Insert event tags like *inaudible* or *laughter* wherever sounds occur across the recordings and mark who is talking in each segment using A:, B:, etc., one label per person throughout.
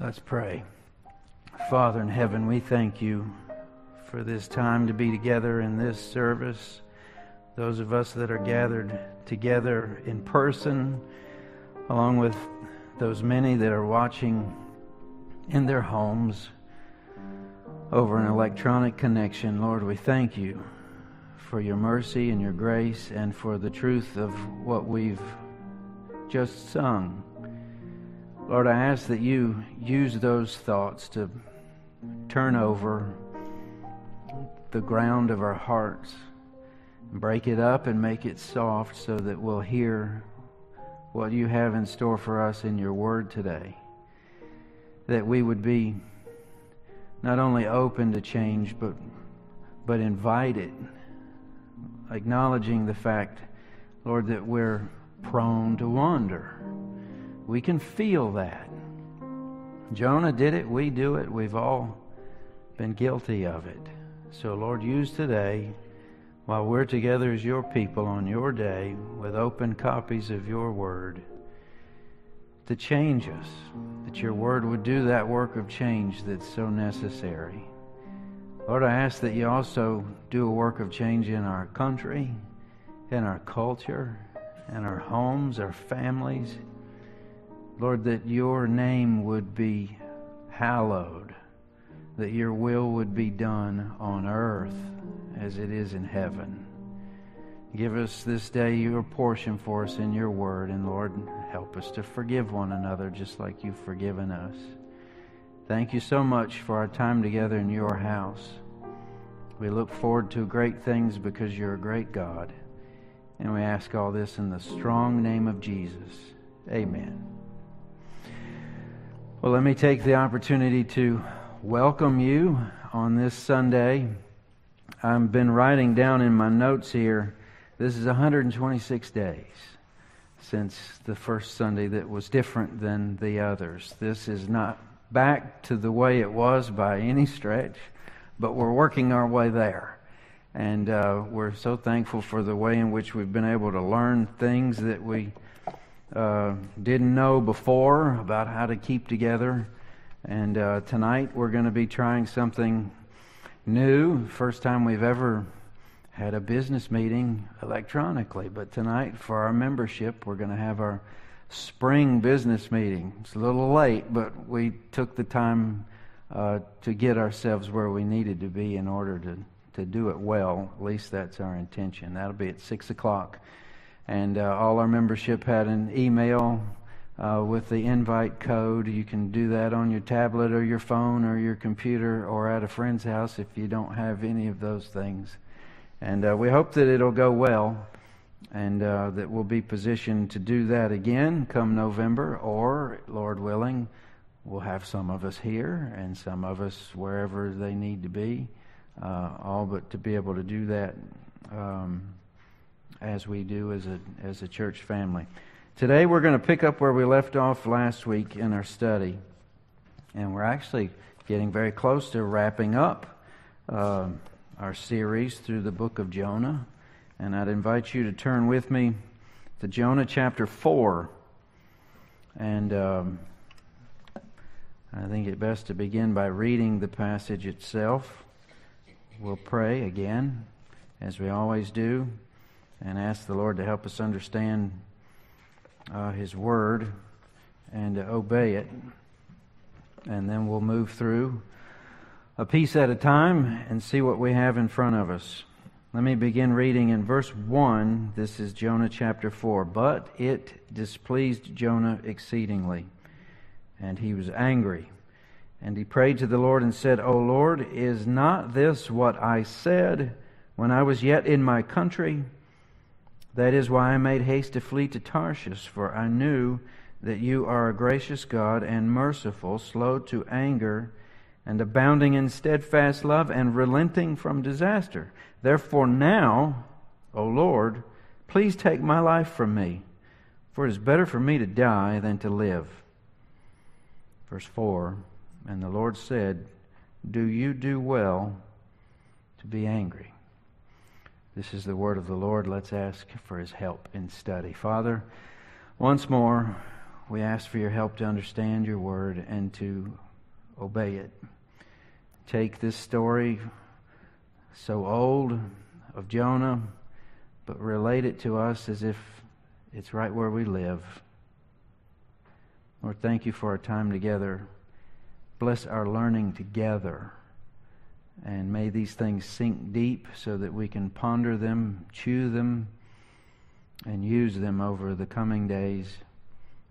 A: Let's pray. Father in heaven, we thank you for this time to be together in this service. Those of us that are gathered together in person, along with those many that are watching in their homes over an electronic connection, Lord, we thank you for your mercy and your grace and for the truth of what we've just sung. Lord, I ask that you use those thoughts to turn over the ground of our hearts, break it up and make it soft so that we'll hear what you have in store for us in your word today. That we would be not only open to change, but, but invited, acknowledging the fact, Lord, that we're prone to wander we can feel that. Jonah did it, we do it, we've all been guilty of it. So, Lord, use today, while we're together as your people on your day, with open copies of your word, to change us, that your word would do that work of change that's so necessary. Lord, I ask that you also do a work of change in our country, in our culture, in our homes, our families Lord, that your name would be hallowed, that your will would be done on earth as it is in heaven. Give us this day your portion for us in your word, and Lord, help us to forgive one another just like you've forgiven us. Thank you so much for our time together in your house. We look forward to great things because you're a great God. And we ask all this in the strong name of Jesus. Amen. Well, let me take the opportunity to welcome you on this Sunday. I've been writing down in my notes here, this is 126 days since the first Sunday that was different than the others. This is not back to the way it was by any stretch, but we're working our way there. And uh, we're so thankful for the way in which we've been able to learn things that we uh, didn't know before about how to keep together. And uh, tonight we're going to be trying something new. First time we've ever had a business meeting electronically. But tonight, for our membership, we're going to have our spring business meeting. It's a little late, but we took the time uh, to get ourselves where we needed to be in order to, to do it well. At least that's our intention. That'll be at 6 o'clock and uh, all our membership had an email uh, with the invite code. You can do that on your tablet or your phone or your computer or at a friend's house if you don't have any of those things. And uh, we hope that it'll go well and uh, that we'll be positioned to do that again come November, or, Lord willing, we'll have some of us here and some of us wherever they need to be, uh, all but to be able to do that. Um, as we do as a, as a church family. Today we're going to pick up where we left off last week in our study. And we're actually getting very close to wrapping up uh, our series through the book of Jonah. And I'd invite you to turn with me to Jonah chapter 4. And um, I think it best to begin by reading the passage itself. We'll pray again, as we always do and ask the Lord to help us understand uh, His Word and to obey it. And then we'll move through a piece at a time and see what we have in front of us. Let me begin reading in verse 1. This is Jonah chapter 4. But it displeased Jonah exceedingly, and he was angry. And he prayed to the Lord and said, O Lord, is not this what I said when I was yet in my country? That is why I made haste to flee to Tarshish, for I knew that you are a gracious God and merciful, slow to anger, and abounding in steadfast love, and relenting from disaster. Therefore, now, O Lord, please take my life from me, for it is better for me to die than to live. Verse 4 And the Lord said, Do you do well to be angry? This is the word of the Lord. Let's ask for his help in study. Father, once more, we ask for your help to understand your word and to obey it. Take this story, so old, of Jonah, but relate it to us as if it's right where we live. Lord, thank you for our time together. Bless our learning together. And may these things sink deep so that we can ponder them, chew them, and use them over the coming days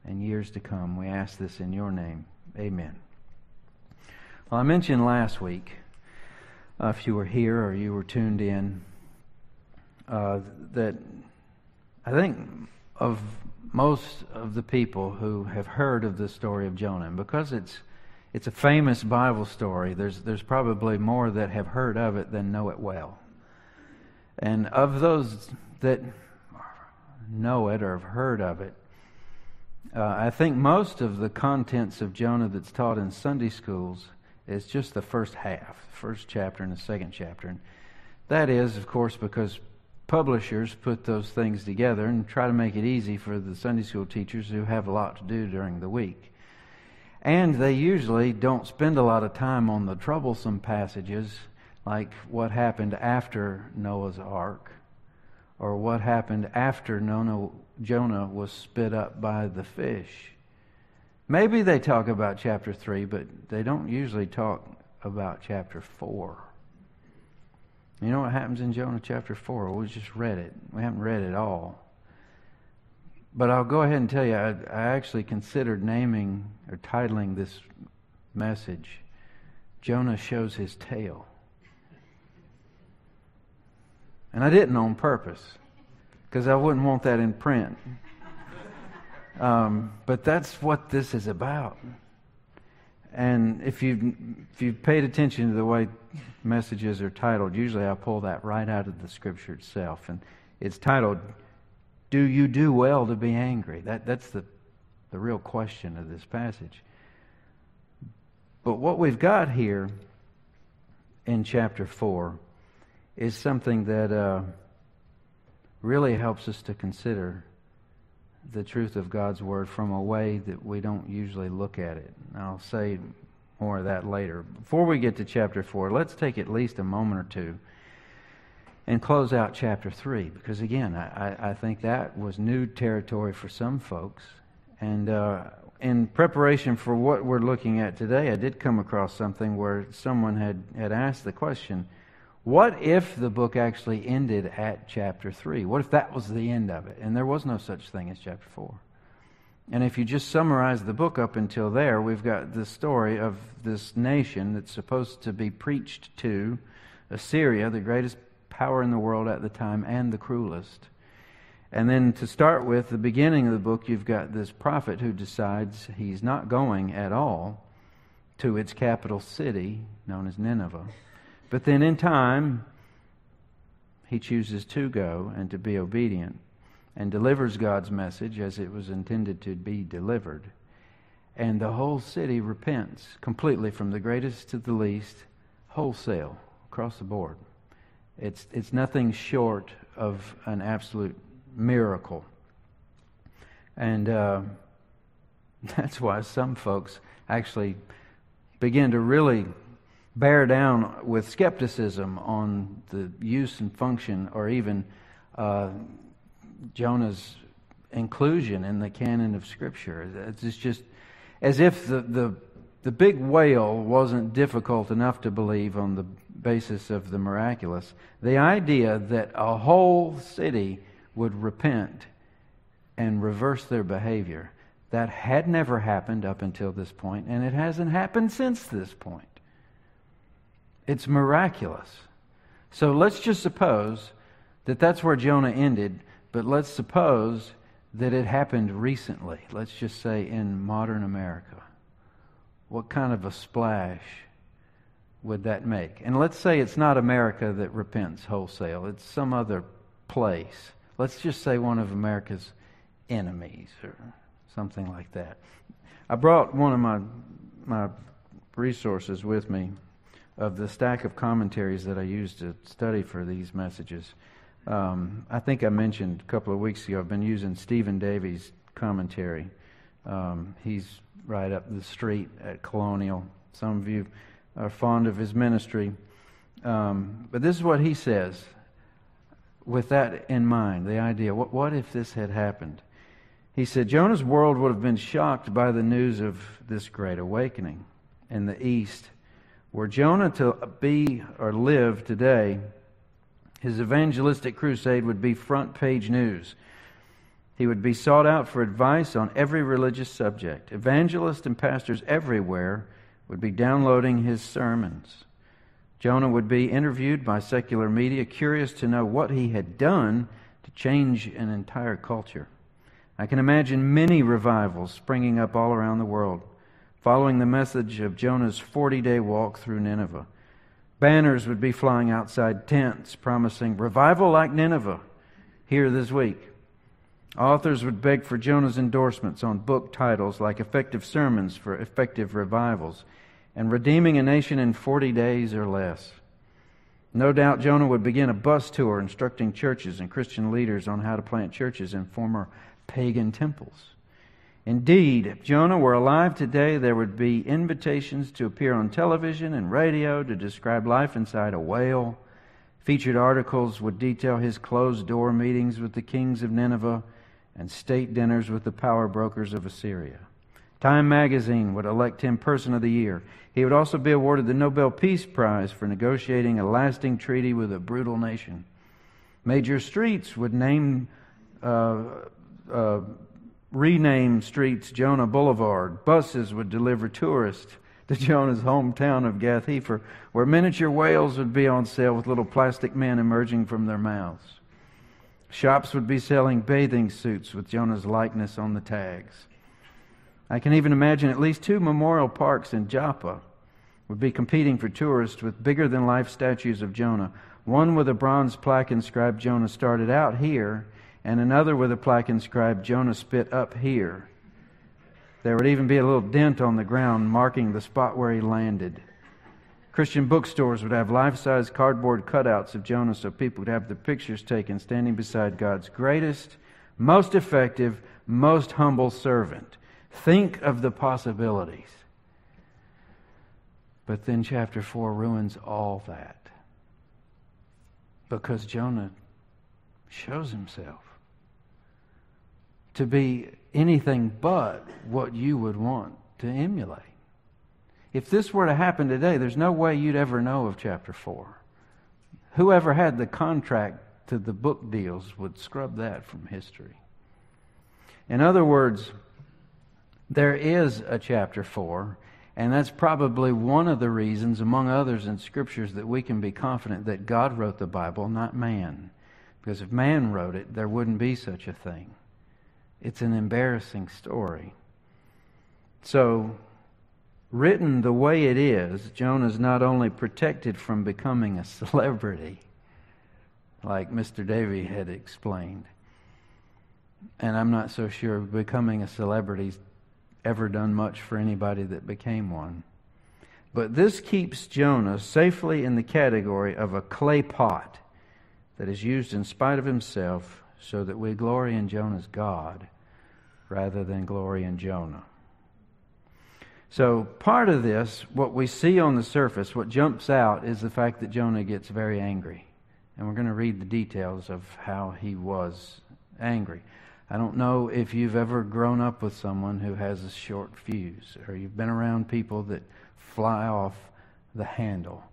A: and years to come. We ask this in your name. Amen. Well, I mentioned last week, uh, if you were here or you were tuned in, uh, that I think of most of the people who have heard of the story of Jonah, because it's it's a famous Bible story, there's there's probably more that have heard of it than know it well. And of those that know it or have heard of it, uh, I think most of the contents of Jonah that's taught in Sunday schools is just the first half, the first chapter and the second chapter. And that is, of course, because publishers put those things together and try to make it easy for the Sunday school teachers who have a lot to do during the week. And they usually don't spend a lot of time on the troublesome passages like what happened after Noah's ark or what happened after Jonah was spit up by the fish. Maybe they talk about chapter 3, but they don't usually talk about chapter 4. You know what happens in Jonah chapter 4? We just read it. We haven't read it all. But I'll go ahead and tell you, I, I actually considered naming or titling this message, Jonah Shows His Tail. And I didn't on purpose, because I wouldn't want that in print. Um, but that's what this is about. And if you if you've paid attention to the way messages are titled, usually I pull that right out of the scripture itself, and it's titled "Do you do well to be angry?" That that's the the real question of this passage. But what we've got here in chapter four is something that uh, really helps us to consider the truth of God's Word from a way that we don't usually look at it. I'll say more of that later. Before we get to chapter 4, let's take at least a moment or two and close out chapter 3, because again, I, I think that was new territory for some folks. And uh, in preparation for what we're looking at today, I did come across something where someone had, had asked the question what if the book actually ended at chapter 3? What if that was the end of it? And there was no such thing as chapter 4. And if you just summarize the book up until there, we've got the story of this nation that's supposed to be preached to Assyria, the greatest power in the world at the time and the cruelest. And then to start with, the beginning of the book, you've got this prophet who decides he's not going at all to its capital city, known as Nineveh. But then in time, he chooses to go and to be obedient and delivers God's message as it was intended to be delivered. And the whole city repents completely from the greatest to the least, wholesale, across the board. It's, it's nothing short of an absolute miracle. And uh, *laughs* that's why some folks actually begin to really bear down with skepticism on the use and function or even uh, Jonah's inclusion in the canon of Scripture. It's just as if the, the, the big whale wasn't difficult enough to believe on the basis of the miraculous. The idea that a whole city would repent and reverse their behavior, that had never happened up until this point, and it hasn't happened since this point. It's miraculous. So let's just suppose that that's where Jonah ended, but let's suppose that it happened recently. Let's just say in modern America. What kind of a splash would that make? And let's say it's not America that repents wholesale, it's some other place. Let's just say one of America's enemies or something like that. I brought one of my, my resources with me of the stack of commentaries that I used to study for these messages. Um, I think I mentioned a couple of weeks ago, I've been using Stephen Davey's commentary Um, he's right up the street at Colonial. Some of you are fond of his ministry. Um, but this is what he says with that in mind the idea what, what if this had happened? He said, Jonah's world would have been shocked by the news of this great awakening in the East. Were Jonah to be or live today, his evangelistic crusade would be front page news. He would be sought out for advice on every religious subject. Evangelists and pastors everywhere would be downloading his sermons. Jonah would be interviewed by secular media, curious to know what he had done to change an entire culture. I can imagine many revivals springing up all around the world, following the message of Jonah's 40 day walk through Nineveh. Banners would be flying outside tents promising revival like Nineveh here this week. Authors would beg for Jonah's endorsements on book titles like Effective Sermons for Effective Revivals and Redeeming a Nation in 40 Days or Less. No doubt Jonah would begin a bus tour instructing churches and Christian leaders on how to plant churches in former pagan temples. Indeed, if Jonah were alive today, there would be invitations to appear on television and radio to describe life inside a whale. Featured articles would detail his closed door meetings with the kings of Nineveh and state dinners with the power brokers of Assyria. Time magazine would elect him Person of the Year. He would also be awarded the Nobel Peace Prize for negotiating a lasting treaty with a brutal nation. Major streets would name uh, uh, rename streets Jonah Boulevard. Buses would deliver tourists to Jonah's hometown of Gath Hepher, where miniature whales would be on sale with little plastic men emerging from their mouths. Shops would be selling bathing suits with Jonah's likeness on the tags. I can even imagine at least two memorial parks in Joppa would be competing for tourists with bigger than life statues of Jonah. One with a bronze plaque inscribed Jonah started out here, and another with a plaque inscribed Jonah spit up here. There would even be a little dent on the ground marking the spot where he landed. Christian bookstores would have life size cardboard cutouts of Jonah so people could have their pictures taken standing beside God's greatest, most effective, most humble servant. Think of the possibilities. But then chapter 4 ruins all that. Because Jonah shows himself to be anything but what you would want to emulate. If this were to happen today, there's no way you'd ever know of chapter 4. Whoever had the contract to the book deals would scrub that from history. In other words, there is a chapter 4, and that's probably one of the reasons, among others in scriptures, that we can be confident that God wrote the Bible, not man. Because if man wrote it, there wouldn't be such a thing. It's an embarrassing story. So, written the way it is, Jonah's not only protected from becoming a celebrity, like Mr. Davey had explained, and I'm not so sure becoming a celebrity's ever done much for anybody that became one. But this keeps Jonah safely in the category of a clay pot that is used in spite of himself so that we glory in Jonah's God rather than glory in Jonah. So, part of this, what we see on the surface, what jumps out, is the fact that Jonah gets very angry. And we're going to read the details of how he was angry. I don't know if you've ever grown up with someone who has a short fuse, or you've been around people that fly off the handle.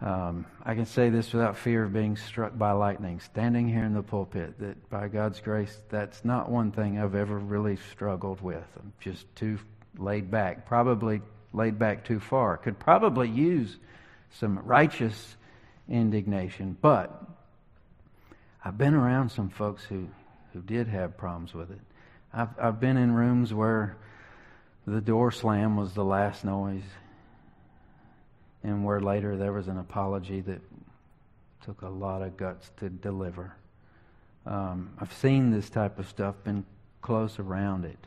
A: Um, I can say this without fear of being struck by lightning, standing here in the pulpit, that by God's grace, that's not one thing I've ever really struggled with. I'm just too laid back, probably laid back too far. Could probably use some righteous indignation, but I've been around some folks who, who did have problems with it. I've, I've been in rooms where the door slam was the last noise and where later there was an apology that took a lot of guts to deliver. Um, I've seen this type of stuff, been close around it.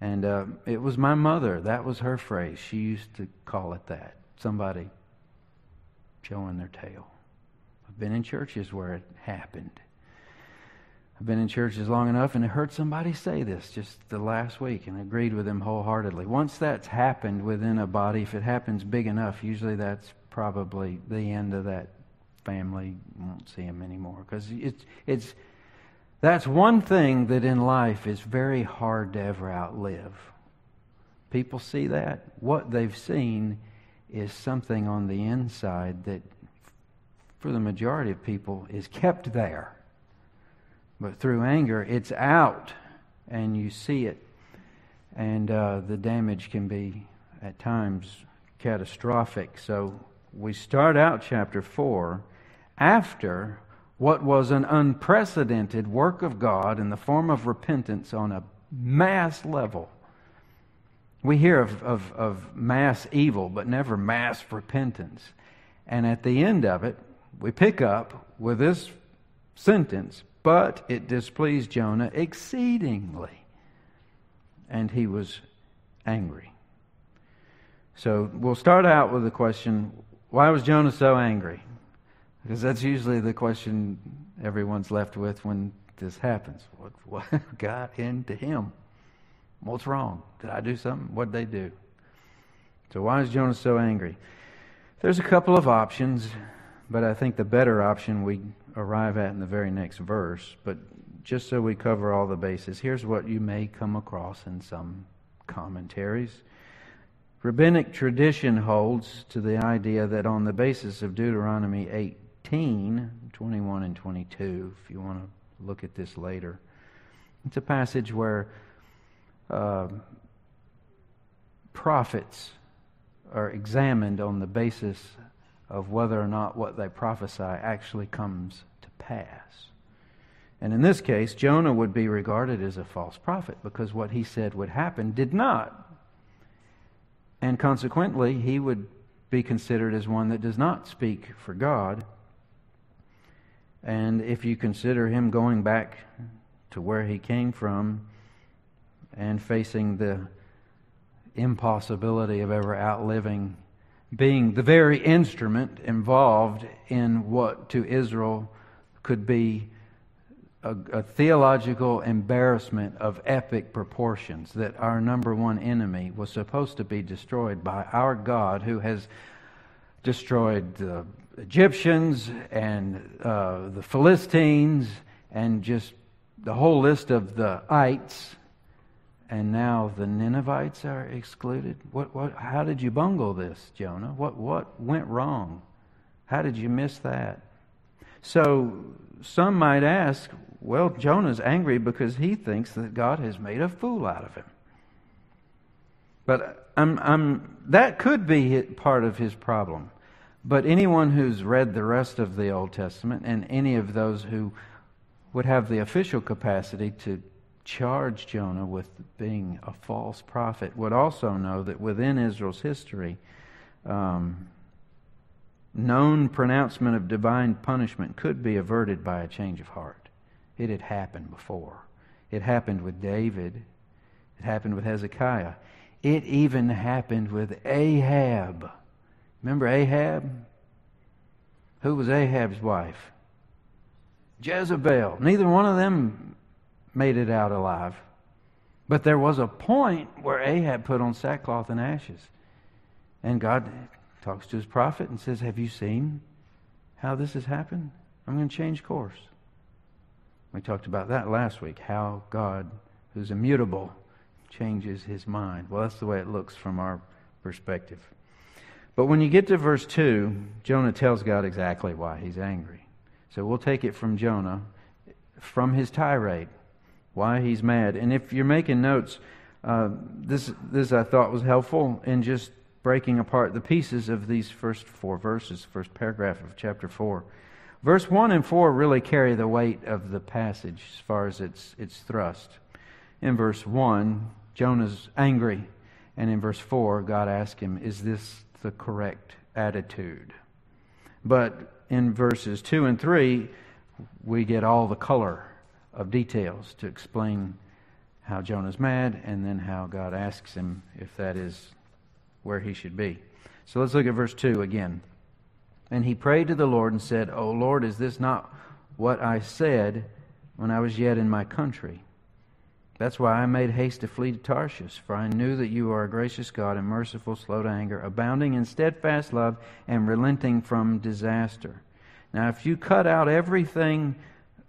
A: And uh, it was my mother. That was her phrase. She used to call it that. Somebody showing their tail. I've been in churches where it happened. I've been in churches long enough and I heard somebody say this just the last week and agreed with them wholeheartedly. Once that's happened within a body, if it happens big enough, usually that's probably the end of that family. Won't see them anymore because it's it's that's one thing that in life is very hard to ever outlive. People see that. What they've seen is something on the inside that, for the majority of people, is kept there. But through anger, it's out, and you see it. And uh, the damage can be, at times, catastrophic. So we start out chapter 4 after what was an unprecedented work of God in the form of repentance on a mass level. We hear of, of, of, mass evil, but never mass repentance. And at the end of it, we pick up with this sentence but it displeased Jonah exceedingly, and he was angry. So we'll start out with the question why was Jonah so angry? Because that's usually the question everyone's left with when this happens. What, what *laughs* got into him? What's wrong? Did I do something? What did they do? So, why is Jonah so angry? There's a couple of options, but I think the better option we arrive at in the very next verse, but just so we cover all the bases, here's what you may come across in some commentaries. Rabbinic tradition holds to the idea that on the basis of Deuteronomy 18, 21 and 22, if you want to look at this later, it's a passage where uh, prophets are examined on the basis of whether or not what they prophesy actually comes to pass. And in this case, Jonah would be regarded as a false prophet because what he said would happen did not. And consequently, he would be considered as one that does not speak for God. And if you consider him going back to where he came from and facing the impossibility of ever outliving being the very instrument involved in what to Israel could be a, a, theological embarrassment of epic proportions that our number one enemy was supposed to be destroyed by our God who has destroyed the Egyptians and uh, the Philistines and just the whole list of the ites and now the Ninevites are excluded? What, what, how did you bungle this, Jonah? What, what went wrong? How did you miss that? So some might ask, well, Jonah's angry because he thinks that God has made a fool out of him. But I'm, I'm, that could be part of his problem. But anyone who's read the rest of the Old Testament and any of those who would have the official capacity to charge Jonah with being a false prophet would also know that within Israel's history, um, known pronouncement of divine punishment could be averted by a change of heart. It had happened before. It happened with David. It happened with Hezekiah. It even happened with Ahab. Remember Ahab? Who was Ahab's wife? Jezebel. Neither one of them made it out alive. But there was a point where Ahab put on sackcloth and ashes. And God talks to his prophet and says, Have you seen how this has happened? I'm going to change course. We talked about that last week, how God, who's immutable, changes his mind. Well, that's the way it looks from our perspective. But when you get to verse 2, Jonah tells God exactly why he's angry. So we'll take it from Jonah, from his tirade why he's mad. And if you're making notes, uh, this, this I thought was helpful in just breaking apart the pieces of these first four verses, first paragraph of chapter 4. Verse 1 and 4 really carry the weight of the passage as far as its, its thrust. In verse 1, Jonah's angry. And in verse 4, God asks him, Is this the correct attitude? But in verses 2 and 3, we get all the color of details to explain how Jonah's mad and then how God asks him if that is where he should be. So let's look at verse 2 again. And he prayed to the Lord and said, O Lord, is this not what I said when I was yet in my country. That's why I made haste to flee to Tarshish, for I knew that you are a gracious God and merciful, slow to anger, abounding in steadfast love, and relenting from disaster. Now, if you cut out everything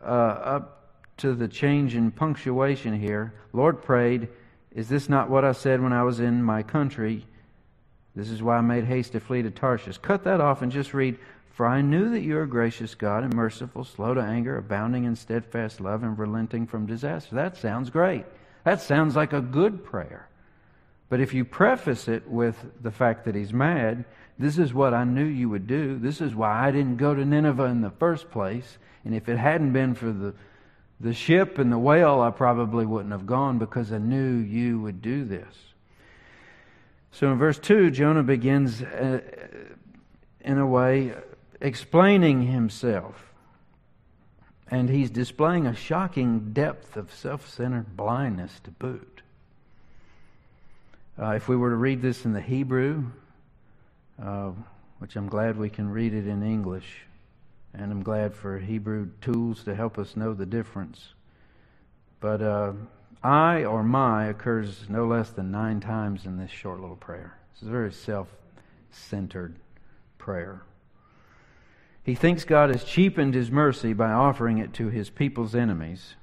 A: uh, up to the change in punctuation here, Lord prayed, Is this not what I said when I was in my country? This is why I made haste to flee to Tarshish. Cut that off and just read, For I knew that you are gracious God and merciful, slow to anger, abounding in steadfast love, and relenting from disaster. That sounds great. That sounds like a good prayer. But if you preface it with the fact that he's mad, this is what I knew you would do. This is why I didn't go to Nineveh in the first place. And if it hadn't been for the, the ship and the whale, I probably wouldn't have gone because I knew you would do this. So in verse 2, Jonah begins, uh, in a way, explaining himself. And he's displaying a shocking depth of self centered blindness to boot. Uh, if we were to read this in the Hebrew, uh, which I'm glad we can read it in English, and I'm glad for Hebrew tools to help us know the difference. But uh, I or my occurs no less than nine times in this short little prayer. It's a very self centered prayer. He thinks God has cheapened his mercy by offering it to his people's enemies.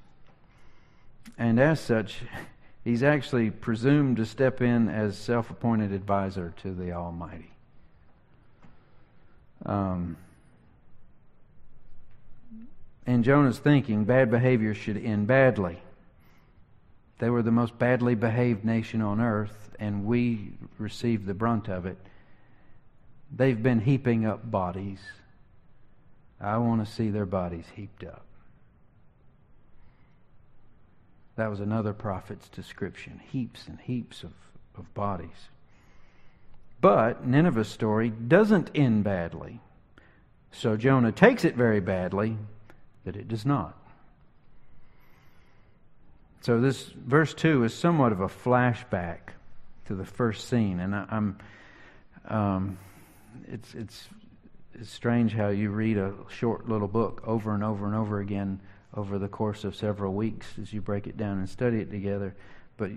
A: And as such, *laughs* he's actually presumed to step in as self appointed advisor to the Almighty. Um, in Jonah's thinking, bad behavior should end badly. They were the most badly behaved nation on earth, and we received the brunt of it. They've been heaping up bodies. I want to see their bodies heaped up. That was another prophet's description heaps and heaps of, of bodies. But Nineveh's story doesn't end badly. So Jonah takes it very badly that it does not. So this verse 2 is somewhat of a flashback to the first scene. And I, am um, it's, it's, it's strange how you read a short little book over and over and over again over the course of several weeks as you break it down and study it together. But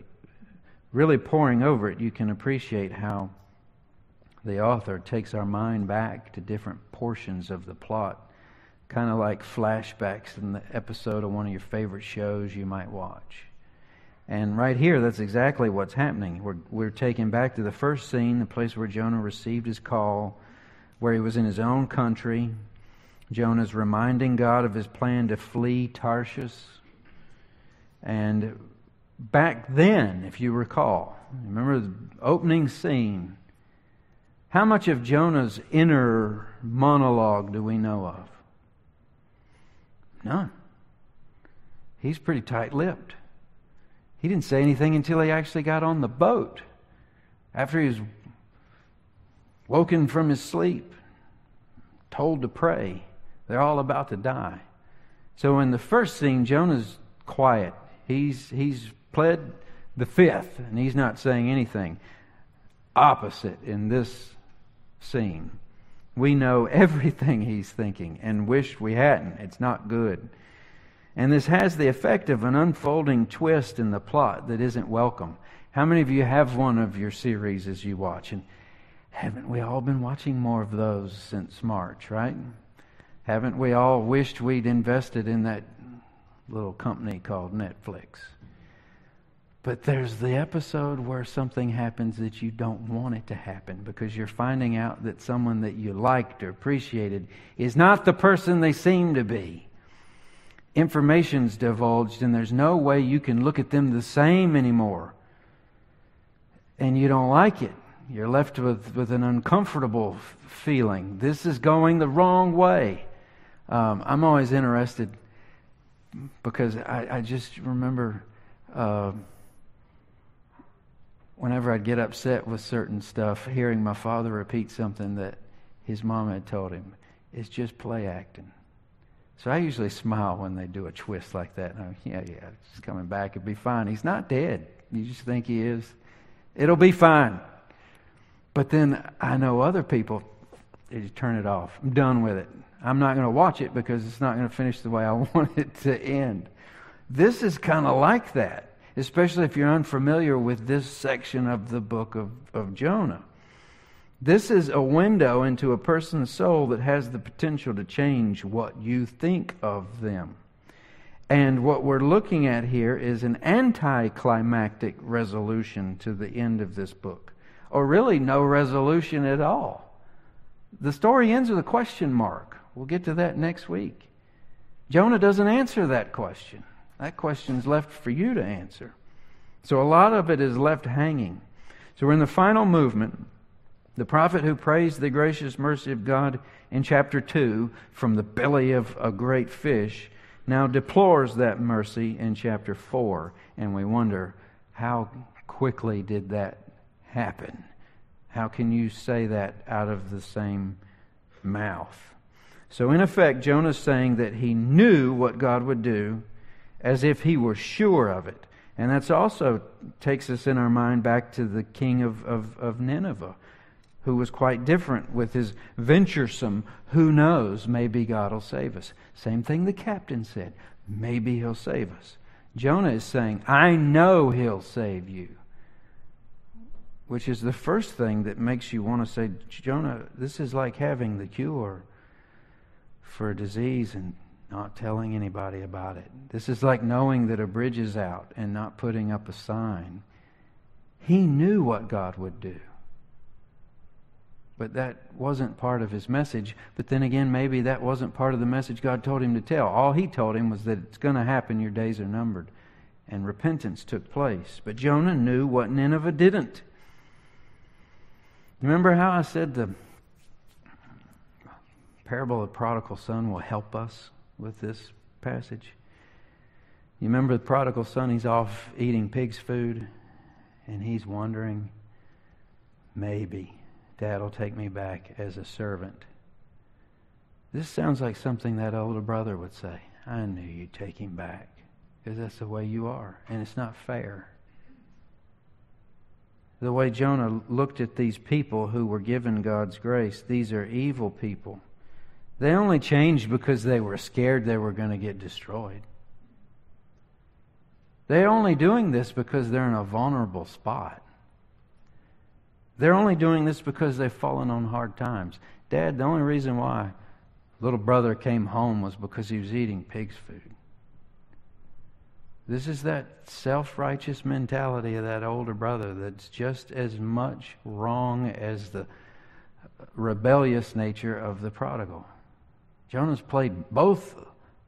A: really poring over it, you can appreciate how the author takes our mind back to different portions of the plot kind of like flashbacks in the episode of one of your favorite shows you might watch. And right here, that's exactly what's happening. We're, we're taken back to the first scene, the place where Jonah received his call, where he was in his own country. Jonah's reminding God of his plan to flee Tarshish. And back then, if you recall, remember the opening scene, how much of Jonah's inner monologue do we know of? None. He's pretty tight lipped. He didn't say anything until he actually got on the boat. After he was woken from his sleep, told to pray. They're all about to die. So in the first scene, Jonah's quiet. He's, he's pled the fifth, and he's not saying anything. Opposite in this scene. We know *laughs* everything he's thinking and wish we hadn't. It's not good. And this has the effect of an unfolding twist in the plot that isn't welcome. How many of you have one of your series as you watch? And haven't we all been watching more of those since March, right? Haven't we all wished we'd invested in that little company called Netflix? But there's the episode where something happens that you don't want it to happen because you're finding out that someone that you liked or appreciated is not the person they seem to be. Information's divulged, and there's no way you can look at them the same anymore. And you don't like it. You're left with, with an uncomfortable feeling. This is going the wrong way. Um, I'm always interested because I, I just remember. Uh, whenever I'd get upset with certain stuff, hearing my father repeat something that his mom had told him, it's just play acting. So I usually smile when they do a twist like that. I'm, yeah, yeah, it's coming back. It'll be fine. He's not dead. You just think he is. It'll be fine. But then I know other people, they just turn it off. I'm done with it. I'm not going to watch it because it's not going to finish the way I *laughs* want it to end. This is kind of like that, especially if you're unfamiliar with this section of the book of, of Jonah. This is a window into a person's soul that has the potential to change what you think of them. And what we're looking at here is an anticlimactic resolution to the end of this book, or really no resolution at all. The story ends with a question mark. We'll get to that next week. Jonah doesn't answer that question. That question's left for you to answer. So a lot of it is left hanging. So we're in the final movement. The prophet who praised the gracious mercy of God in chapter 2 from the belly of a great fish now deplores that mercy in chapter 4. And we wonder, how quickly did that happen? How can you say that out of the same mouth? So, in effect, Jonah's saying that he knew what God would do as if he were sure of it. And that's also takes us in our mind back to the king of, of, of Nineveh, who was quite different with his venturesome, who knows, maybe God will save us. Same thing the captain said, maybe he'll save us. Jonah is saying, I know he'll save you. Which is the first thing that makes you want to say, Jonah, this is like having the cure for a disease and not telling anybody about it. This is like knowing that a bridge is out and not putting up a sign. He knew what God would do. But that wasn't part of his message. But then again, maybe that wasn't part of the message God told him to tell. All he told him was that it's going to happen, your days are numbered. And repentance took place. But Jonah knew what Nineveh didn't. Remember how I said the parable of the prodigal son will help us with this passage. You remember the prodigal son, he's off eating pig's food, and he's wondering, maybe dad will take me back as a servant. This sounds like something that older brother would say. I knew you'd take him back because that's the way you are, and it's not fair. The way Jonah looked at these people who were given God's grace, these are evil people. They only changed because they were scared they were going to get destroyed. They're only doing this because they're in a vulnerable spot. They're only doing this because they've fallen on hard times. Dad, the only reason why little brother came home was because he was eating pig's food. This is that self righteous mentality of that older brother that's just as much wrong as the rebellious nature of the prodigal. Jonah's played both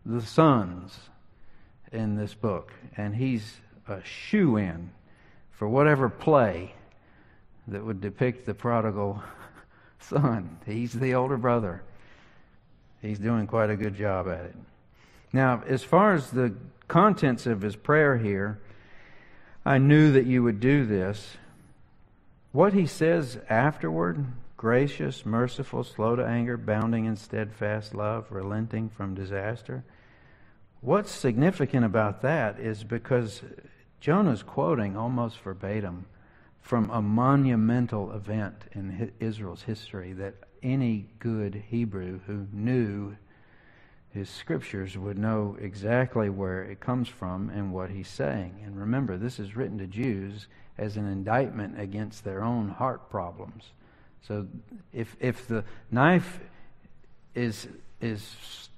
A: the sons in this book, and he's a shoe in for whatever play that would depict the prodigal *laughs* son. He's the older brother. He's doing quite a good job at it. Now, as far as the contents of his prayer here, I knew that you would do this. What he says afterward gracious, merciful, slow to anger, bounding in steadfast love, relenting from disaster. What's significant about that is because Jonah's quoting almost verbatim from a monumental event in Israel's history that any good Hebrew who knew his scriptures would know exactly where it comes from and what he's saying. And remember, this is written to Jews as an indictment against their own heart problems. So if, if the knife is, is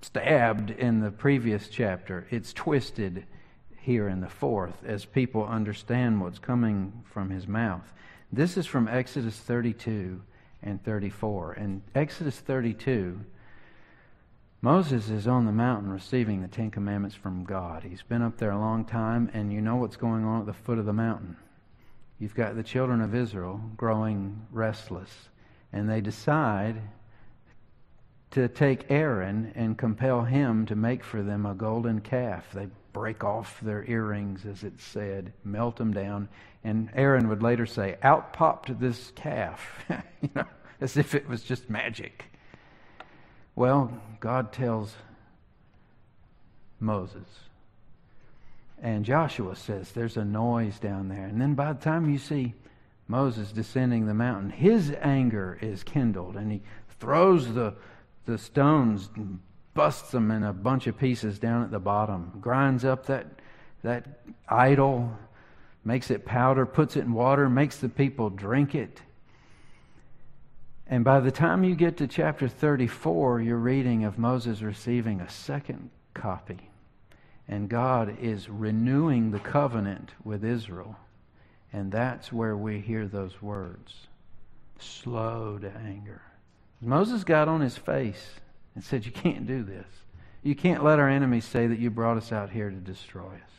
A: stabbed in the previous chapter, it's twisted here in the fourth as people understand what's coming from his mouth. This is from Exodus 32 and 34. In Exodus 32, Moses is on the mountain receiving the Ten Commandments from God. He's been up there a long time, and you know what's going on at the foot of the mountain. You've got the children of Israel growing restless, and they decide to take Aaron and compel him to make for them a golden calf. They break off their earrings, as it said, melt them down, and Aaron would later say, "Out popped this calf," *laughs* you know, as if it was just magic. Well, God tells Moses, and Joshua says, There's a noise down there. And then by the time you see Moses descending the mountain, his anger is kindled, and he throws the, the stones, busts them in a bunch of pieces down at the bottom, grinds up that, that idol, makes it powder, puts it in water, makes the people drink it. And by the time you get to chapter 34, you're reading of Moses receiving a second copy. And God is renewing the covenant with Israel. And that's where we hear those words slow to anger. Moses got on his face and said, You can't do this. You can't let our enemies say that you brought us out here to destroy us.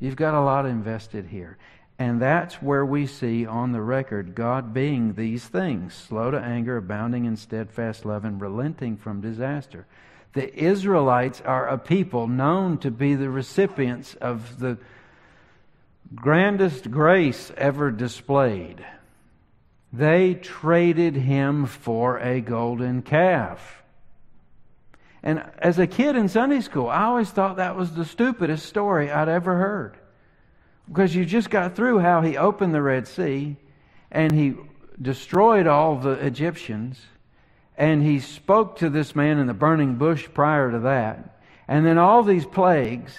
A: You've got a lot invested here. And that's where we see on the record God being these things slow to anger, abounding in steadfast love, and relenting from disaster. The Israelites are a people known to be the recipients of the grandest grace ever displayed. They traded him for a golden calf. And as a kid in Sunday school, I always thought that was the stupidest story I'd ever heard. Because you just got through how he opened the Red Sea and he destroyed all the Egyptians and he spoke to this man in the burning bush prior to that. And then all these plagues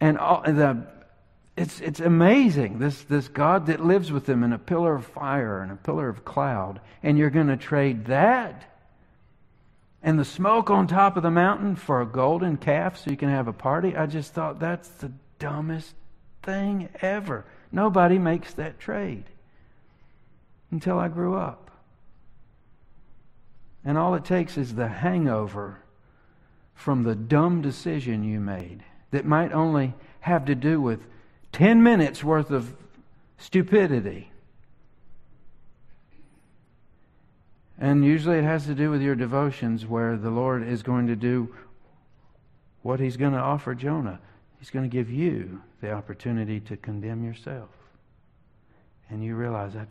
A: and all, the it's, it's amazing. This, this God that lives with them in a pillar of fire and a pillar of cloud. And you're going to trade that and the smoke on top of the mountain for a golden calf so you can have a party. I just thought that's the dumbest thing ever. Nobody makes that trade until I grew up. And all it takes is the hangover from the dumb decision you made that might only have to do with 10 minutes worth of stupidity. And usually it has to do with your devotions where the Lord is going to do what He's going to offer Jonah. He's going to give you the opportunity to condemn yourself. And you realize I,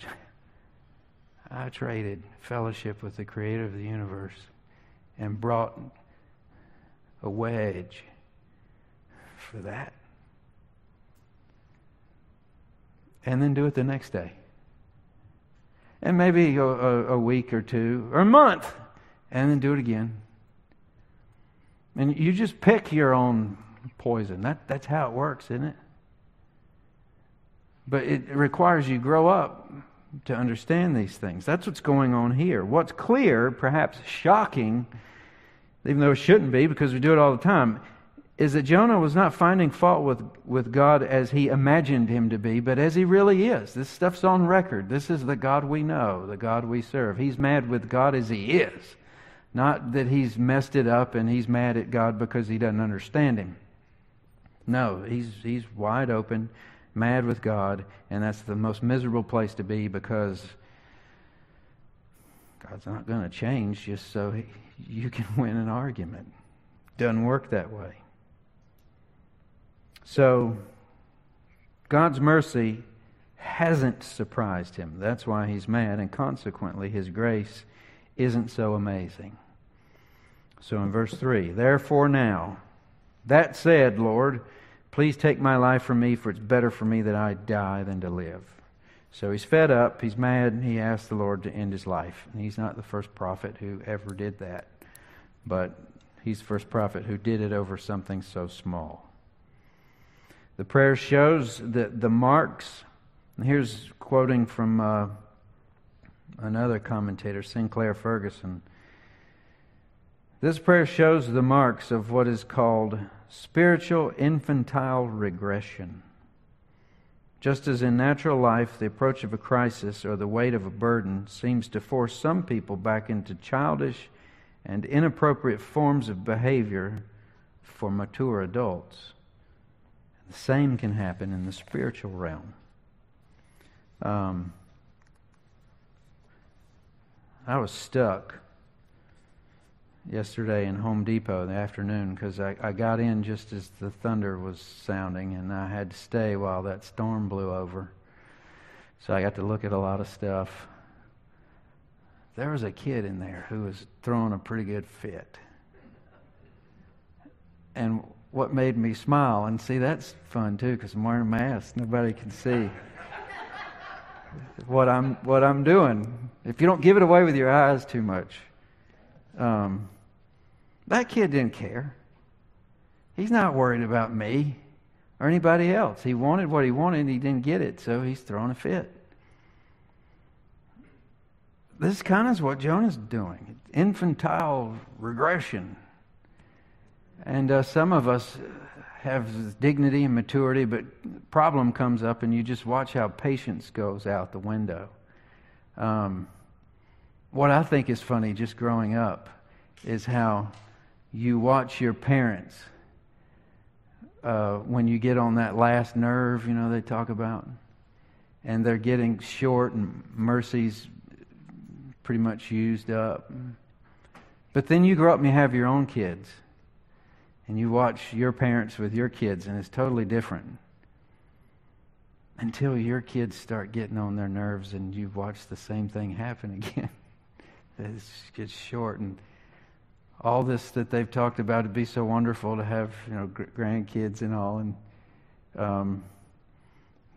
A: I traded fellowship with the Creator of the universe and brought a wedge for that. and then do it the next day. And maybe a, a, a, week or two or a month, and then do it again. And you just pick your own poison. That, that's how it works, isn't it? But it requires you grow up to understand these things. That's what's going on here. What's clear, perhaps shocking, even though it shouldn't be because we do it all the time, is that Jonah was not finding fault with, with God as he imagined him to be, but as he really is. This stuff's on record. This is the God we know, the God we serve. He's mad with God as he is, not that he's messed it up and he's mad at God because he doesn't understand him. No, he's, he's wide open, mad with God, and that's the most miserable place to be because God's not going to change just so you can *laughs* win an argument. Doesn't work that way. So, God's mercy hasn't surprised him. That's why he's mad, and consequently, his grace isn't so amazing. So, in verse 3, therefore now, that said, Lord, please take my life from me, for it's better for me that I die than to live. So he's fed up, he's mad, and he asks the Lord to end his life. And he's not the first prophet who ever did that, but he's the first prophet who did it over something so small. The prayer shows that the marks, here's quoting from uh, another commentator, Sinclair Ferguson. This prayer shows the marks of what is called spiritual infantile regression. Just as in natural life, the approach of a crisis or the weight of a burden seems to force some people back into childish and inappropriate forms of behavior for mature adults. The same can happen in the spiritual realm. Um, I was stuck yesterday in Home Depot in the afternoon because I, I got in just as the thunder was sounding, and I had to stay while that storm blew over. So I got to look at a lot of stuff. There was a kid in there who was throwing a pretty good fit. And what made me smile. And see, that's fun too because I'm wearing a mask. Nobody can see *laughs* what I'm what I'm doing. If you don't give it away with your eyes too much, Um, that kid didn't care. He's not worried about me or anybody else. He wanted what he wanted and he didn't get it, so he's throwing a fit. This kind of is what Jonah's doing infantile regression. And uh, some of us have dignity and maturity, but problem comes up and you just watch how patience goes out the window. Um, what I think is funny just growing up is how you watch your parents uh, when you get on that last nerve, you know, they talk about, and they're getting short and mercy's pretty much used up. But then you grow up and you have your own kids, and you watch your parents with your kids, and it's totally different. Until your kids start getting on their nerves and you watch the same thing happen *laughs* again. It gets short and all this that they've talked about. It'd be so wonderful to have you know grandkids and all, and um,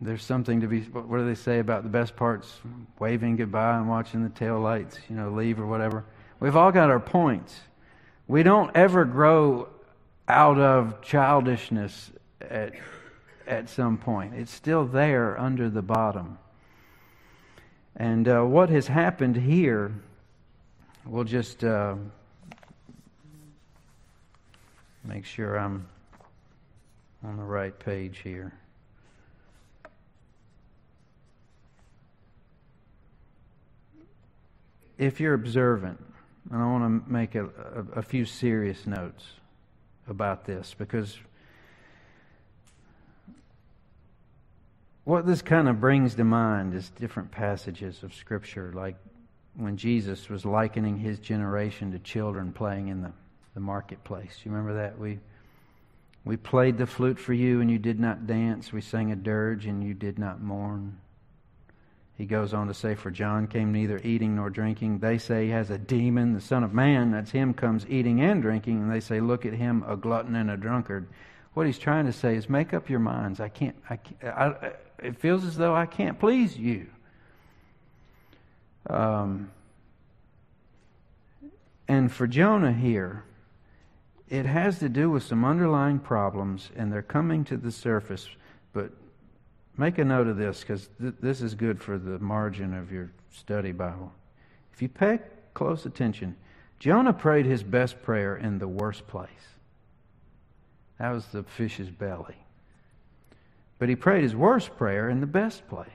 A: there's something to be. What do they say about the best parts? Waving goodbye and watching the tail lights, you know, leave or whatever. We've all got our points. We don't ever grow out of childishness at at some point. It's still there under the bottom. And uh, what has happened here, we'll just. Uh, Make sure I'm on the right page here. If you're observant, and I want to make a, a, a few serious notes about this because what this kind of brings to mind is different passages of Scripture, like when Jesus was likening his generation to children playing in the the marketplace. You remember that? We, we played the flute for you and you did not dance. We sang a dirge and you did not mourn. He goes on to say, For John came neither eating nor drinking. They say he has a demon. The Son of Man, that's him, comes eating and drinking. And they say, Look at him, a glutton and a drunkard. What he's trying to say is, Make up your minds. I can't, I, can't, I it feels as though I can't please you. Um, and for Jonah here, it has to do with some underlying problems, and they're coming to the surface. But make a note of this because th- this is good for the margin of your study Bible. If you pay close attention, Jonah prayed his best prayer in the worst place. That was the fish's belly. But he prayed his worst prayer in the best place,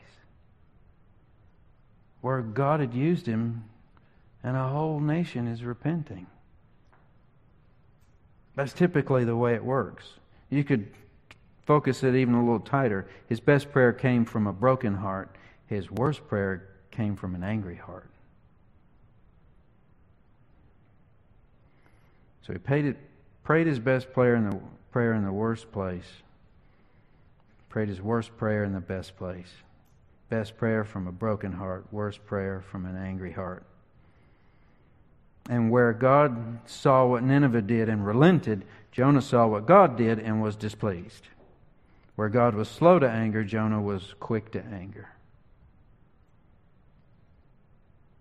A: where God had used him and a whole nation is repenting. That's typically the way it works. You could focus it even a little tighter. His best prayer came from a broken heart, his worst prayer came from an angry heart. So he paid it, prayed his best prayer in the prayer in the worst place. Prayed his worst prayer in the best place. Best prayer from a broken heart, worst prayer from an angry heart. And where God saw what Nineveh did and relented, Jonah saw what God did and was displeased. Where God was slow to anger, Jonah was quick to anger.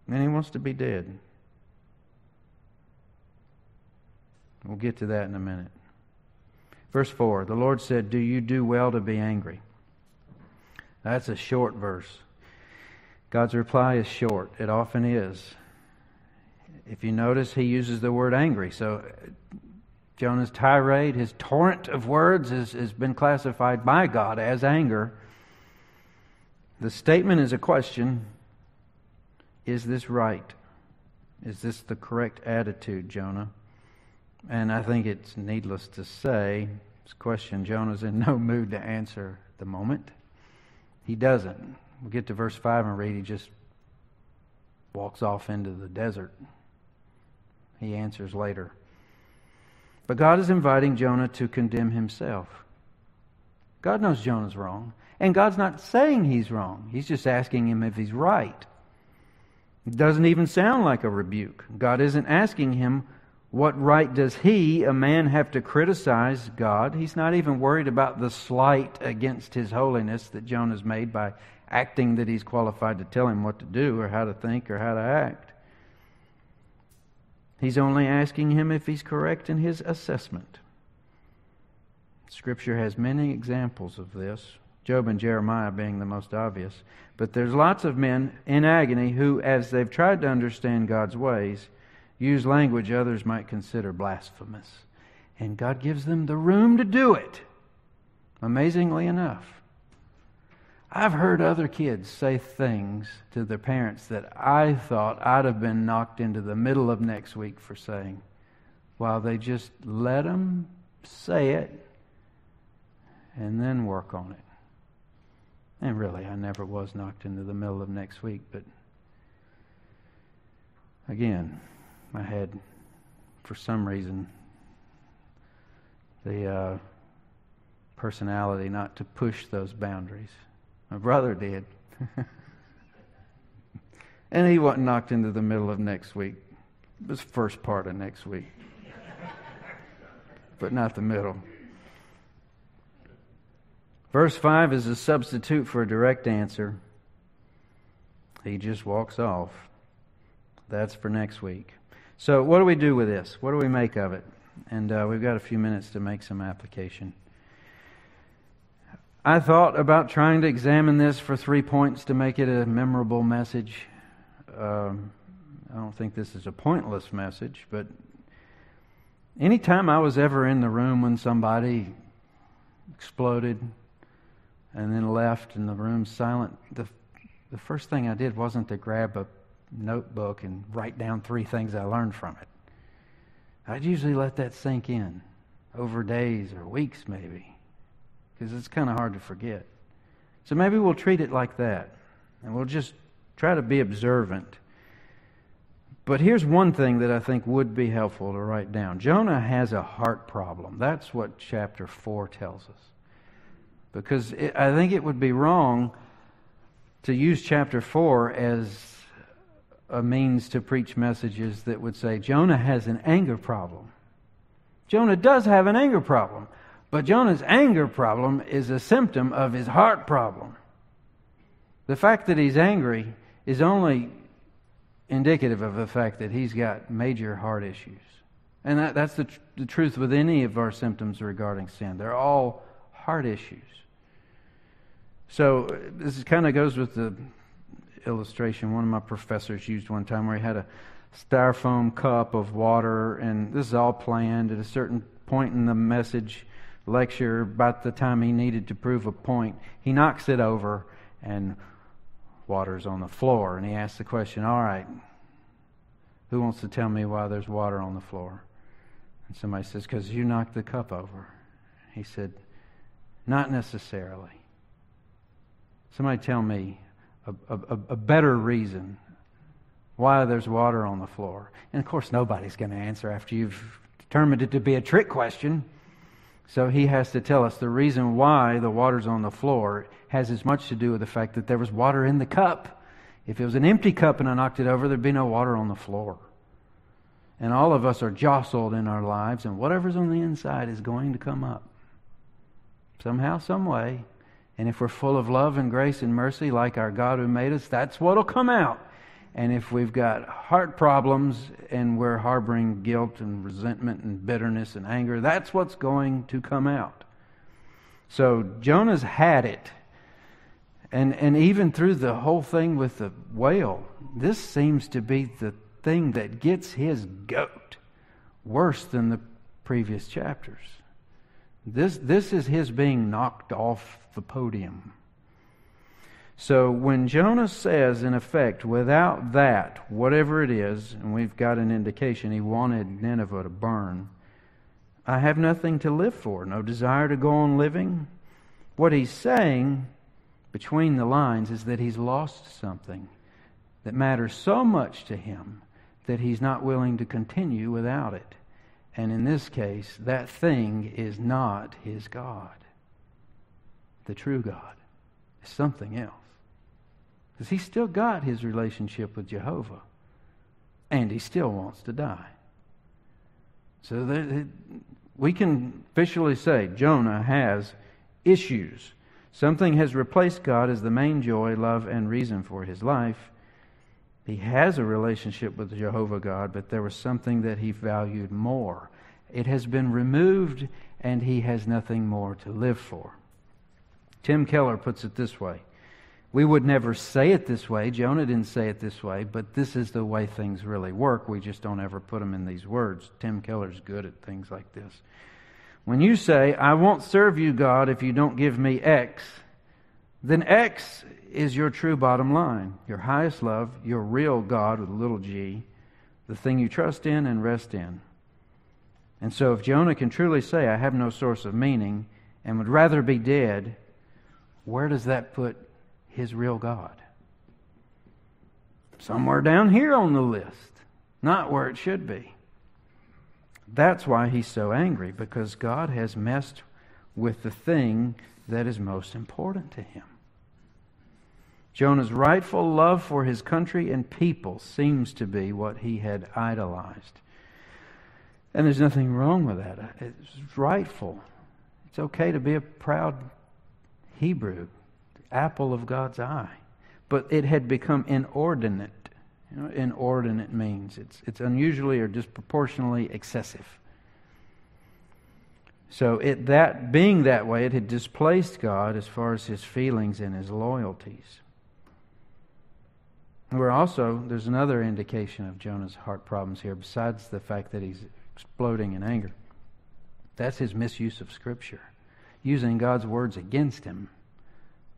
A: And he wants to be dead. We'll get to that in a minute. Verse 4 The Lord said, Do you do well to be angry? That's a short verse. God's reply is short. It often is if you notice, he uses the word angry. So Jonah's tirade, his torrent of words, is, has been classified by God as anger. The statement is a question Is this right? Is this the correct attitude, Jonah? And I think it's needless to say, this question Jonah's in no mood to answer at the moment. He doesn't. We'll get to verse 5 and read, he just walks off into the desert. He answers later. But God is inviting Jonah to condemn himself. God knows Jonah's wrong. And God's not saying he's wrong, He's just asking him if he's right. It doesn't even sound like a rebuke. God isn't asking him, What right does he, a man, have to criticize God? He's not even worried about the slight against his holiness that Jonah's made by acting that he's qualified to tell him what to do or how to think or how to act. He's only asking him if he's correct in his assessment. Scripture has many examples of this, Job and Jeremiah being the most obvious. But there's lots of men in agony who, as they've tried to understand God's ways, use language others might consider blasphemous. And God gives them the room to do it, amazingly enough. I've heard other kids say things to their parents that I thought I'd have been knocked into the middle of next week for saying, while they just let them say it and then work on it. And really, I never was knocked into the middle of next week, but again, I had, for some reason, the uh, personality not to push those boundaries. My brother did. *laughs* and he wasn't knocked into the middle of next week. It was first part of next week. but not the middle. Verse 5 is a substitute for a direct answer. He just walks off. That's for next week. So, what do we do with this? What do we make of it? And uh, we've got a few minutes to make some application. I thought about trying to examine this for three points to make it a memorable message. Um, I don't think this is a pointless message, but anytime I was ever in the room when somebody exploded and then left and the room's silent, the, the first thing I did wasn't to grab a notebook and write down three things I learned from it. I'd usually let that sink in over days or weeks, maybe, because it's kind of hard to forget. So maybe we'll treat it like that, and we'll just try to be observant. But here's one thing that I think would be helpful to write down Jonah has a heart problem. That's what chapter 4 tells us. Because it, I think it would be wrong to use chapter 4 as a means to preach messages that would say Jonah has an anger problem. Jonah does have an anger problem, but Jonah's anger problem is a symptom of his heart problem. The fact that he's angry is only indicative of the fact that he's got major heart issues. And that, that's the, tr- the truth with any of our symptoms regarding sin. They're all heart issues. So this kind of goes with the illustration one of my professors used one time where he had a styrofoam cup of water, and this is all planned at a certain point in the message lecture, about the time he needed to prove a point, he knocks it over and water's on the floor. And he asks the question, All right, who wants to tell me why there's water on the floor? And somebody says, Because you knocked the cup over. He said, Not necessarily. Somebody tell me a, a, a better reason why there's water on the floor. And of course, nobody's going to answer after you've determined it to be a trick question. So he has to tell us the reason why the water's on the floor has as much to do with the fact that there was water in the cup. If it was an empty cup and I knocked it over, there'd be no water on the floor. And all of us are jostled in our lives, and whatever's on the inside is going to come up. Somehow, some way. And if we're full of love and grace and mercy, like our God who made us, that's what'll come out. And if we've got heart problems and we're harboring guilt and resentment and bitterness and anger, that's what's going to come out. So Jonah's had it. And, and even through the whole thing with the whale, this seems to be the thing that gets his goat worse than the previous chapters. This, this is his being knocked off the podium. So when Jonah says, in effect, without that, whatever it is, and we've got an indication he wanted Nineveh to burn, I have nothing to live for, no desire to go on living. What he's saying between the lines is that he's lost something that matters so much to him that he's not willing to continue without it. And in this case, that thing is not his God. The true God is something else. Because he still got his relationship with Jehovah, and he still wants to die. So we can officially say Jonah has issues. Something has replaced God as the main joy, love, and reason for his life. He has a relationship with Jehovah God, but there was something that he valued more. It has been removed, and he has nothing more to live for. Tim Keller puts it this way We would never say it this way. Jonah didn't say it this way, but this is the way things really work. We just don't ever put them in these words. Tim Keller's good at things like this. When you say, I won't serve you, God, if you don't give me X, then X is your true bottom line, your highest love, your real God with a little g, the thing you trust in and rest in. And so, if Jonah can truly say, I have no source of meaning and would rather be dead, where does that put his real God? Somewhere down here on the list, not where it should be. That's why he's so angry, because God has messed with the thing that is most important to him. Jonah's rightful love for his country and people seems to be what he had idolized. And there's nothing wrong with that. It's rightful. It's okay to be a proud Hebrew, apple of God's eye. But it had become inordinate. You know, inordinate means it's, it's unusually or disproportionately excessive. So it that being that way, it had displaced God as far as his feelings and his loyalties. We're also, there's another indication of Jonah's heart problems here, besides the fact that he's exploding in anger. That's his misuse of Scripture, using God's words against him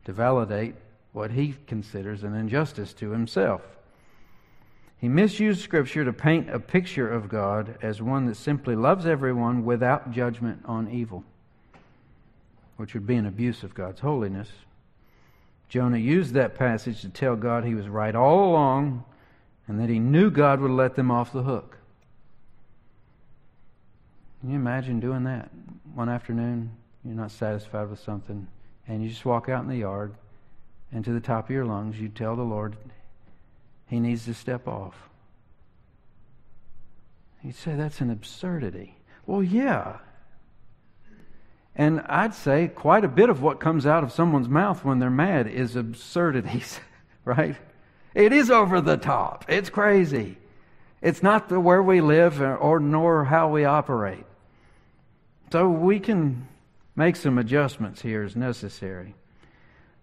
A: to validate what he considers an injustice to himself. He misused Scripture to paint a picture of God as one that simply loves everyone without judgment on evil, which would be an abuse of God's holiness. Jonah used that passage to tell God he was right all along and that he knew God would let them off the hook. Can you imagine doing that one afternoon? You're not satisfied with something, and you just walk out in the yard, and to the top of your lungs, you tell the Lord he needs to step off. You'd say that's an absurdity. Well, yeah, and I'd say quite a bit of what comes out of someone's mouth when they're mad is absurdities, *laughs* right? It is over the top. It's crazy. It's not the where we live or nor how we operate. So we can make some adjustments here as necessary.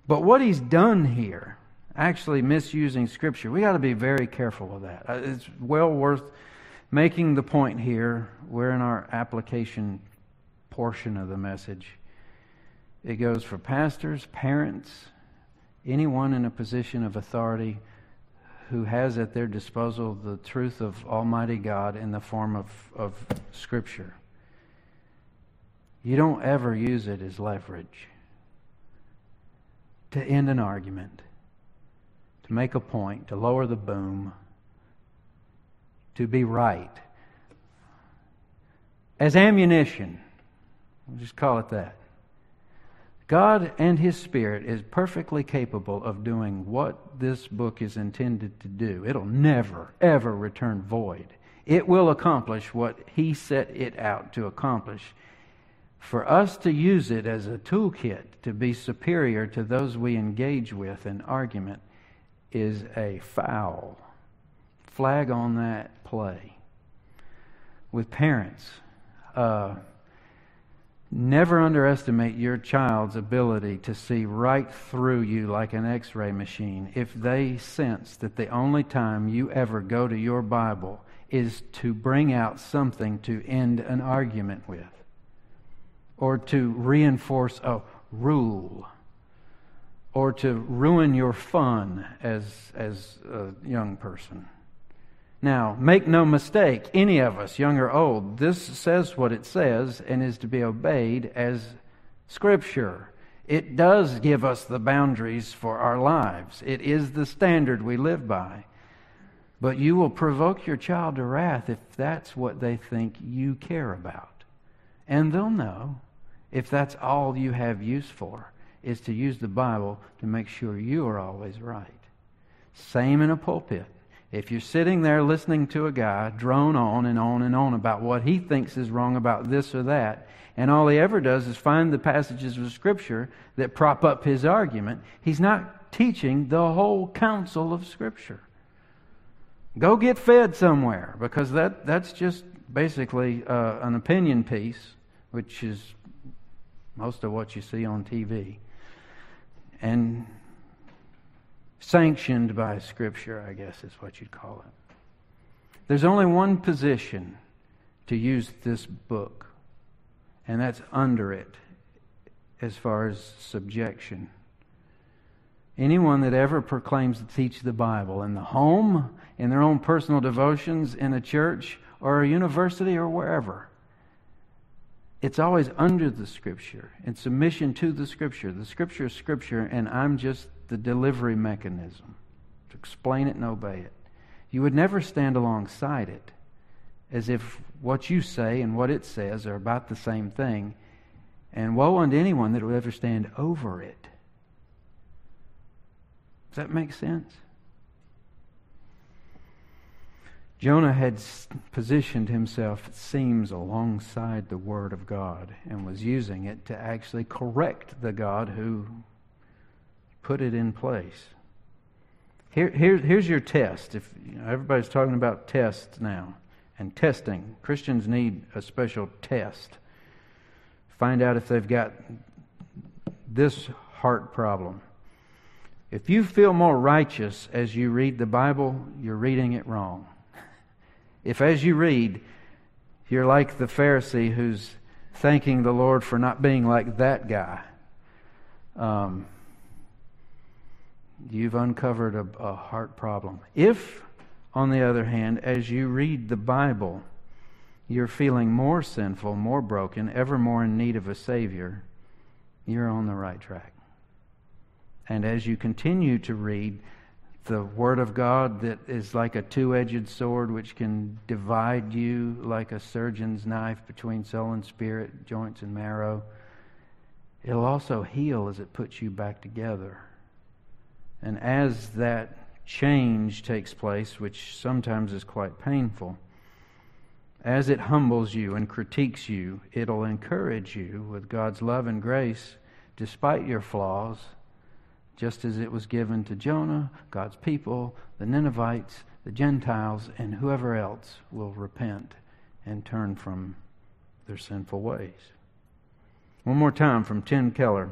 A: But what he's done here, actually misusing Scripture, we got to be very careful of that. Uh, it's well worth making the point here. We're in our application portion of the message. It goes for pastors, parents, anyone in a position of authority who has at their disposal the truth of Almighty God in the form of, of Scripture. You don't ever use it as leverage to end an argument, to make a point, to lower the boom, to be right. As ammunition We'll just call it that. God and His Spirit is perfectly capable of doing what this book is intended to do. It'll never, ever return void. It will accomplish what He set it out to accomplish. For us to use it as a toolkit to be superior to those we engage with in argument is a foul. Flag on that play. With parents, uh, Never underestimate your child's ability to see right through you like an x ray machine if they sense that the only time you ever go to your Bible is to bring out something to end an argument with or to reinforce a rule or to ruin your fun as, as a young person. Now, make no mistake, any of us, young or old, this says what it says and is to be obeyed as Scripture. It does give us the boundaries for our lives, it is the standard we live by. But you will provoke your child to wrath if that's what they think you care about. And they'll know if that's all you have use for, is to use the Bible to make sure you are always right. Same in a pulpit. If you're sitting there listening to a guy drone on and on and on about what he thinks is wrong about this or that, and all he ever does is find the passages of Scripture that prop up his argument, he's not teaching the whole counsel of Scripture. Go get fed somewhere because that, that's just basically uh, an opinion piece, which is most of what you see on TV. And sanctioned by Scripture, I guess is what you'd call it. There's only one position to use this book, and that's under it as far as subjection. Anyone that ever proclaims to teach the Bible in the home, in their own personal devotions, in a church, or a university, or wherever, it's always under the Scripture, in submission to the Scripture. The Scripture is Scripture, and I'm just the delivery mechanism to explain it and obey it. You would never stand alongside it as if what you say and what it says are about the same thing. And woe unto anyone that would ever stand over it. Does that make sense? Jonah had positioned himself, it seems, alongside the Word of God and was using it to actually correct the God who put it in place. Here, here, here's your test. If you know, everybody's talking about tests now and testing, Christians need a special test. Find out if they've got this heart problem. If you feel more righteous as you read the Bible, you're reading it wrong. If as you read, you're like the Pharisee who's thanking the Lord for not being like that guy, um, you've uncovered a, a heart problem. If, on the other hand, as you read the Bible, you're feeling more sinful, more broken, ever more in need of a Savior, you're on the right track. And as you continue to read the Word of God that is like a two edged sword which can divide you like a surgeon's knife between soul and spirit, joints and marrow, it'll also heal as it puts you back together. And as that change takes place, which sometimes is quite painful, as it humbles you and critiques you, it'll encourage you with God's love and grace, despite your flaws, just as it was given to Jonah, God's people, the Ninevites, the Gentiles, and whoever else will repent and turn from their sinful ways. One more time from Tim Keller.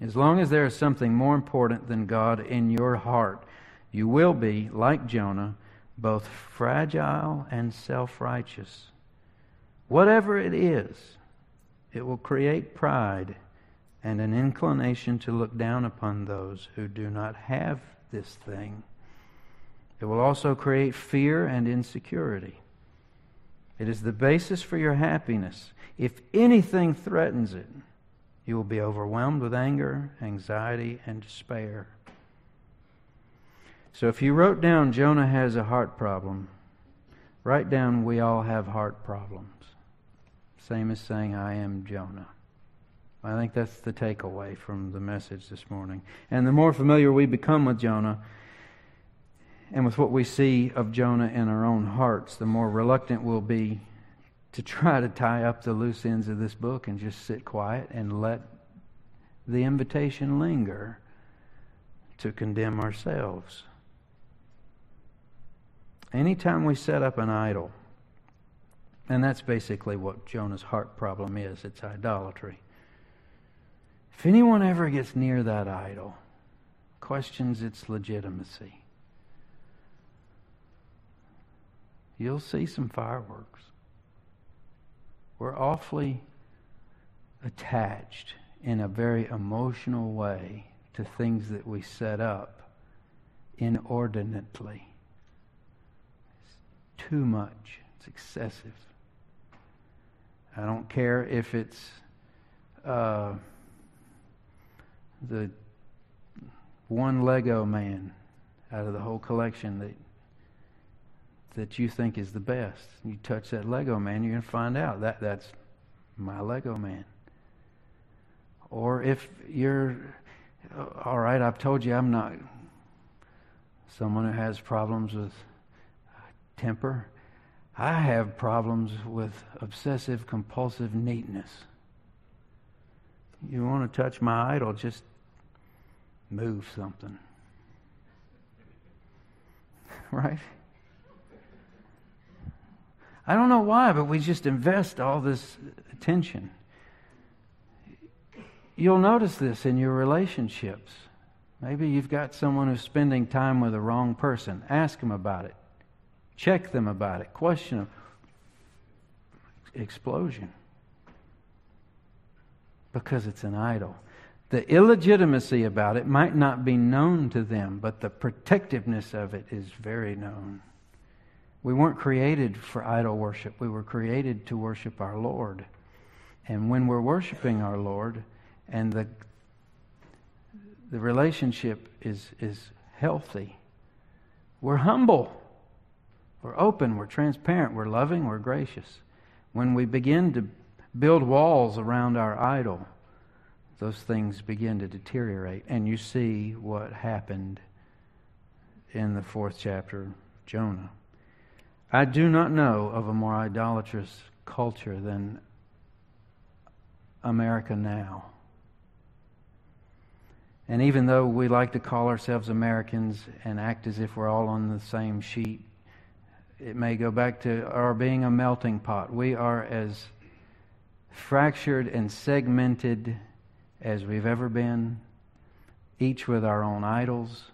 A: As long as there is something more important than God in your heart, you will be, like Jonah, both fragile and self righteous. Whatever it is, it will create pride and an inclination to look down upon those who do not have this thing. It will also create fear and insecurity. It is the basis for your happiness. If anything threatens it, you will be overwhelmed with anger, anxiety, and despair. So if you wrote down Jonah has a heart problem, write down we all have heart problems. Same as saying I am Jonah. I think that's the takeaway from the message this morning. And the more familiar we become with Jonah and with what we see of Jonah in our own hearts, the more reluctant we'll be to try to tie up the loose ends of this book and just sit quiet and let the invitation linger to condemn ourselves. Anytime we set up an idol, and that's basically what Jonah's heart problem is it's idolatry. If anyone ever gets near that idol, questions its legitimacy, you'll see some fireworks. We're awfully attached in a very emotional way to things that we set up inordinately. It's too much, it's excessive. I don't care if it's uh, the one Lego man out of the whole collection that that you think is the best. You touch that Lego man, you're going to find out that that's my Lego man. Or if you're, uh, all right, I've told you I'm not someone who has problems with temper. I have problems with obsessive compulsive neatness. You want to touch my idol, just move something. *laughs* right? I don't know why, but we just invest all this attention. You'll notice this in your relationships. Maybe you've got someone who's spending time with the wrong person. Ask them about it. Check them about it. Question them. Explosion. Because it's an idol. The illegitimacy about it might not be known to them, but the protectiveness of it is very known. We weren't created for idol worship. We were created to worship our Lord. And when we're worshiping our Lord and the, the relationship is, is healthy, we're humble. We're open. We're transparent. We're loving. We're gracious. When we begin to build walls around our idol, those things begin to deteriorate. And you see what happened in the fourth chapter of Jonah. I do not know of a more idolatrous culture than America now. And even though we like to call ourselves Americans and act as if we're all on the same sheet, it may go back to our being a melting pot. We are as fractured and segmented as we've ever been, each with our own idols.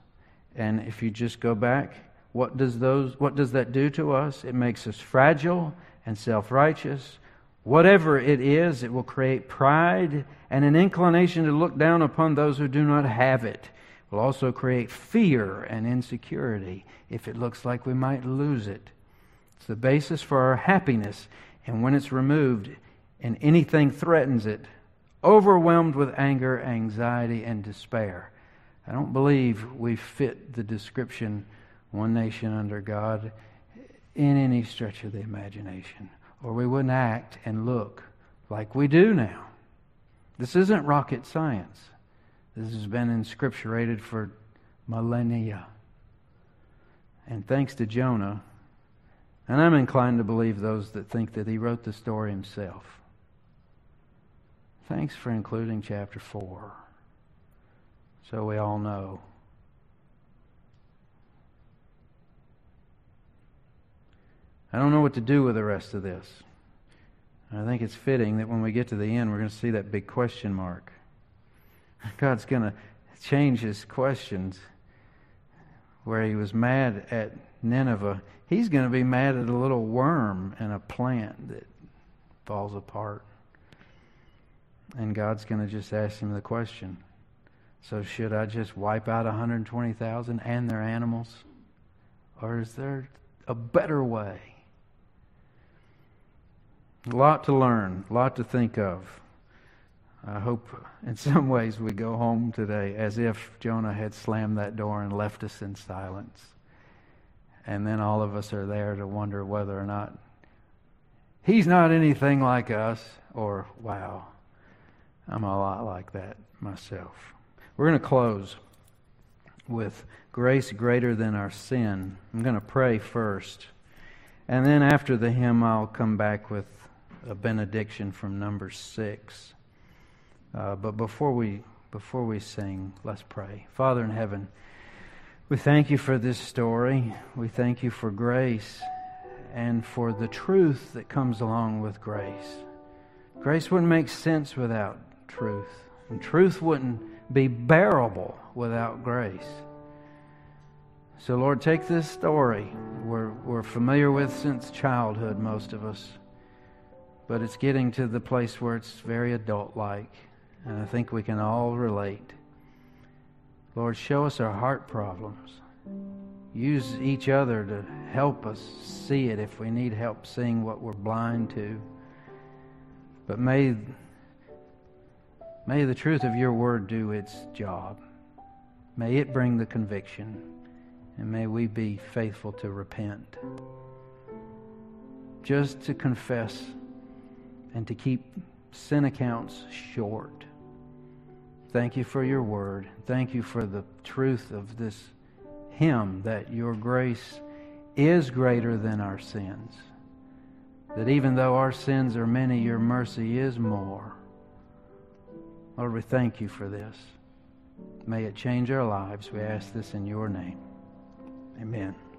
A: And if you just go back, what does those what does that do to us? It makes us fragile and self-righteous. Whatever it is, it will create pride and an inclination to look down upon those who do not have it. It will also create fear and insecurity if it looks like we might lose it. It's the basis for our happiness, and when it's removed and anything threatens it, overwhelmed with anger, anxiety, and despair. I don't believe we fit the description one nation under God in any stretch of the imagination, or we wouldn't act and look like we do now. This isn't rocket science. This has been inscripturated for millennia. And thanks to Jonah, and I'm inclined to believe those that think that he wrote the story himself. Thanks for including chapter 4. So we all know I don't know what to do with the rest of this. I think it's fitting that when we get to the end, we're going to see that big question mark. God's going to change his questions. Where he was mad at Nineveh, he's going to be mad at a little worm and a plant that falls apart. And God's going to just ask him the question So, should I just wipe out 120,000 and their animals? Or is there a better way? A lot to learn, a lot to think of. I hope in *laughs* some ways we go home today as if Jonah had slammed that door and left us in silence. And then all of us are there to wonder whether or not he's not anything like us, or wow, I'm a lot like that myself. We're going to close with grace greater than our sin. I'm going to pray first. And then after the hymn, I'll come back with a benediction from number six. Uh, but before we before we sing, let's pray. Father in heaven, we thank you for this story. We thank you for grace and for the truth that comes along with grace. Grace wouldn't make sense without truth, and truth wouldn't be bearable without grace. So, Lord, take this story we're, we're familiar with since childhood, most of us but it's getting to the place where it's very adult like. And I think we can all relate. Lord, show us our heart problems. Use each other to help us see it if we need help seeing what we're blind to. But may, may the truth of your word do its job. May it bring the conviction. And may we be faithful to repent. Just to confess and to keep sin accounts short. Thank you for your word. Thank you for the truth of this hymn that your grace is greater than our sins. That even though our sins are many, your mercy is more. Lord, we thank you for this. May it change our lives. We ask this in your name. Amen.